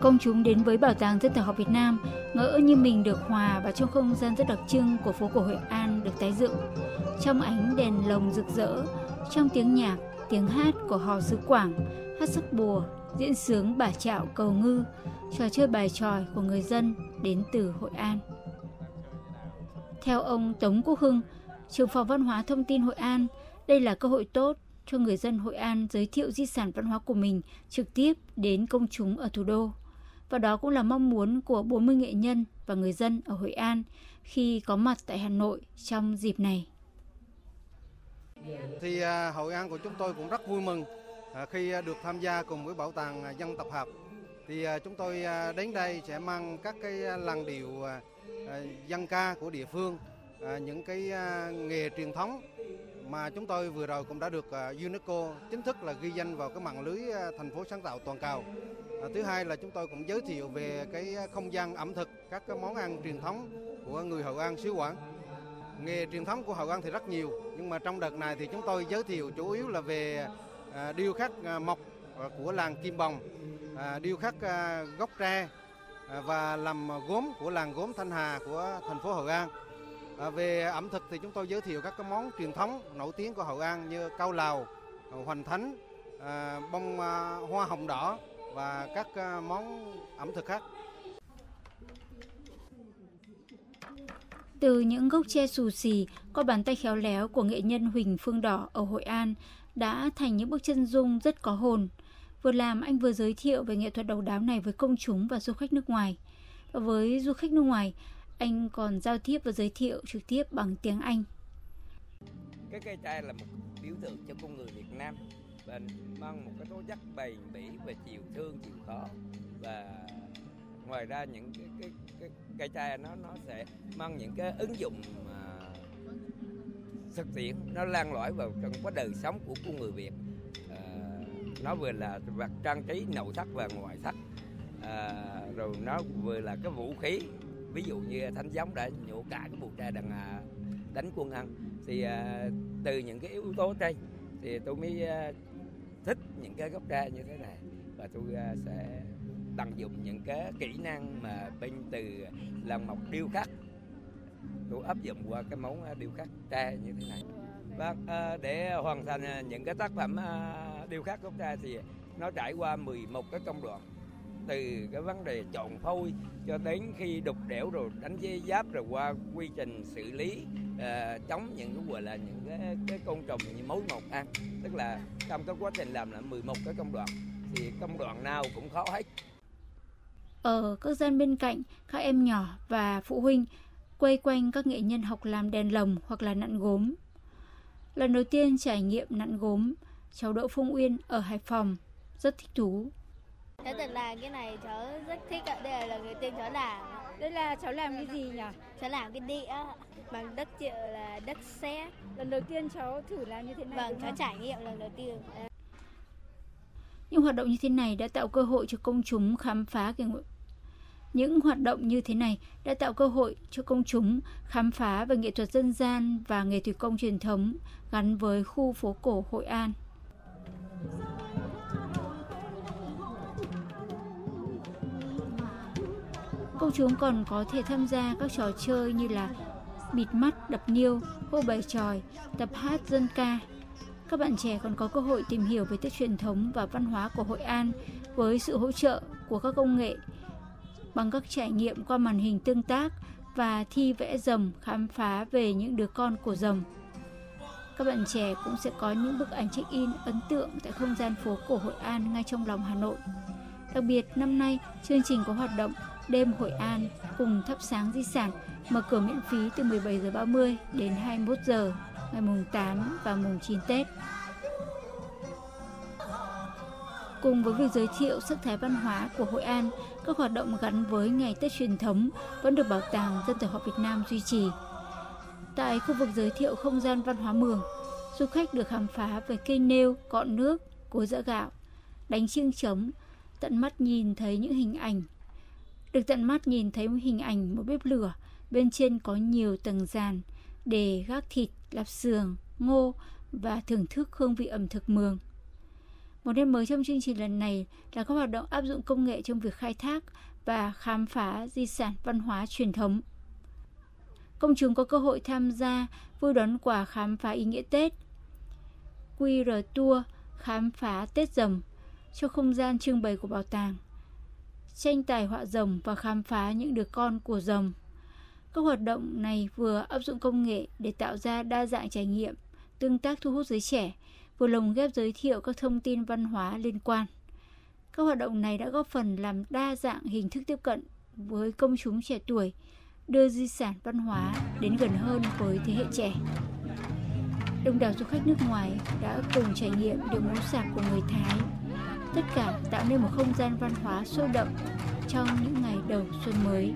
Công chúng đến với Bảo tàng Dân tộc học Việt Nam ngỡ như mình được hòa vào trong không gian rất đặc trưng của phố cổ Hội An được tái dựng. Trong ánh đèn lồng rực rỡ, trong tiếng nhạc, tiếng hát của hò xứ Quảng, hát sắc bùa, diễn sướng bà trạo cầu ngư, trò chơi bài tròi của người dân đến từ Hội An. Theo ông Tống Quốc Hưng, trưởng phòng văn hóa thông tin Hội An, đây là cơ hội tốt cho người dân Hội An giới thiệu di sản văn hóa của mình trực tiếp đến công chúng ở thủ đô. Và đó cũng là mong muốn của 40 nghệ nhân và người dân ở Hội An khi có mặt tại Hà Nội trong dịp này. Thì à, Hội An của chúng tôi cũng rất vui mừng à, khi à, được tham gia cùng với Bảo tàng Dân tộc học. Thì chúng tôi đến đây sẽ mang các cái làn điệu dân ca của địa phương, những cái nghề truyền thống mà chúng tôi vừa rồi cũng đã được UNESCO chính thức là ghi danh vào cái mạng lưới thành phố sáng tạo toàn cầu. À, thứ hai là chúng tôi cũng giới thiệu về cái không gian ẩm thực, các cái món ăn truyền thống của người hậu An xứ Quảng. Nghề truyền thống của hậu An thì rất nhiều, nhưng mà trong đợt này thì chúng tôi giới thiệu chủ yếu là về à, điêu khắc à, mộc của làng Kim Bồng, điêu khắc gốc tre và làm gốm của làng gốm Thanh Hà của thành phố hậu An. À, về ẩm thực thì chúng tôi giới thiệu các cái món truyền thống nổi tiếng của hậu An như cao lào, hoành thánh, à, bông à, hoa hồng đỏ và các à, món ẩm thực khác. Từ những gốc tre xù xì qua bàn tay khéo léo của nghệ nhân Huỳnh Phương Đỏ ở Hội An đã thành những bức chân dung rất có hồn. Vừa làm anh vừa giới thiệu về nghệ thuật độc đáo này với công chúng và du khách nước ngoài. Và với du khách nước ngoài, anh còn giao tiếp và giới thiệu trực tiếp bằng tiếng Anh. Cái cây tre là một biểu tượng cho con người Việt Nam và mang một cái tố chất bền bỉ và chịu thương chịu khó. Và ngoài ra những cái cái cái cây tre nó nó sẽ mang những cái ứng dụng mà thực tiễn nó lan lõi vào trong cái đời sống của con người Việt. À, nó vừa là vật trang trí nội thất và ngoại thất. À, rồi nó vừa là cái vũ khí ví dụ như thánh giống đã nhổ cả cái bụi tre đằng à, đánh quân ăn. Thì à, từ những cái yếu tố trên thì tôi mới à, thích những cái gốc tre như thế này. Và tôi à, sẽ tận dụng những cái kỹ năng mà bên từ làm mộc điêu khắc. Tôi áp dụng qua cái món à, điêu khắc tre như thế này. Và để hoàn thành à, những cái tác phẩm điêu khắc gốc tre thì nó trải qua 11 cái công đoạn từ cái vấn đề chọn phôi cho đến khi đục đẽo rồi đánh dây giáp rồi qua quy trình xử lý uh, chống những cái gọi là những cái, cái côn trùng như mối mọt ăn tức là trong cái quá trình làm là 11 cái công đoạn thì công đoạn nào cũng khó hết. Ở các gian bên cạnh các em nhỏ và phụ huynh quay quanh các nghệ nhân học làm đèn lồng hoặc là nặn gốm. Lần đầu tiên trải nghiệm nặn gốm cháu Đỗ Phương Uyên ở Hải Phòng rất thích thú. Cháu thật là cái này cháu rất thích ạ. Đây là lần đầu tiên cháu làm. Đây là cháu làm cái gì nhỉ? Cháu làm cái đĩa bằng đất triệu là đất sét. Lần đầu tiên cháu thử làm như thế này Vâng, cháu trải nghiệm lần đầu tiên. Những hoạt động như thế này đã tạo cơ hội cho công chúng khám phá cái những hoạt động như thế này đã tạo cơ hội cho công chúng khám phá về nghệ thuật dân gian và nghề thủ công truyền thống gắn với khu phố cổ Hội An. Công chúng còn có thể tham gia các trò chơi như là bịt mắt, đập niêu, hô bài tròi, tập hát dân ca. Các bạn trẻ còn có cơ hội tìm hiểu về Tết truyền thống và văn hóa của Hội An với sự hỗ trợ của các công nghệ bằng các trải nghiệm qua màn hình tương tác và thi vẽ rồng khám phá về những đứa con của rồng. Các bạn trẻ cũng sẽ có những bức ảnh check-in ấn tượng tại không gian phố cổ Hội An ngay trong lòng Hà Nội. Đặc biệt, năm nay, chương trình có hoạt động Đêm Hội An cùng thắp sáng di sản mở cửa miễn phí từ 17 giờ 30 đến 21 giờ ngày mùng 8 và mùng 9 Tết. Cùng với việc giới thiệu sắc thái văn hóa của Hội An, các hoạt động gắn với ngày Tết truyền thống vẫn được Bảo tàng Dân tộc học Việt Nam duy trì. Tại khu vực giới thiệu không gian văn hóa Mường, du khách được khám phá về cây nêu, cọn nước, cối dỡ gạo, đánh chiêng trống, tận mắt nhìn thấy những hình ảnh được tận mắt nhìn thấy một hình ảnh một bếp lửa, bên trên có nhiều tầng giàn để gác thịt, lạp sườn, ngô và thưởng thức hương vị ẩm thực mường. Một nét mới trong chương trình lần này là các hoạt động áp dụng công nghệ trong việc khai thác và khám phá di sản văn hóa truyền thống. Công chúng có cơ hội tham gia vui đón quà khám phá ý nghĩa Tết, QR Tour khám phá Tết rồng cho không gian trưng bày của bảo tàng, tranh tài họa rồng và khám phá những đứa con của rồng. Các hoạt động này vừa áp dụng công nghệ để tạo ra đa dạng trải nghiệm, tương tác thu hút giới trẻ, vừa lồng ghép giới thiệu các thông tin văn hóa liên quan. Các hoạt động này đã góp phần làm đa dạng hình thức tiếp cận với công chúng trẻ tuổi, đưa di sản văn hóa đến gần hơn với thế hệ trẻ. Đông đảo du khách nước ngoài đã cùng trải nghiệm điệu múa sạp của người Thái. Tất cả tạo nên một không gian văn hóa sôi động trong những ngày đầu xuân mới.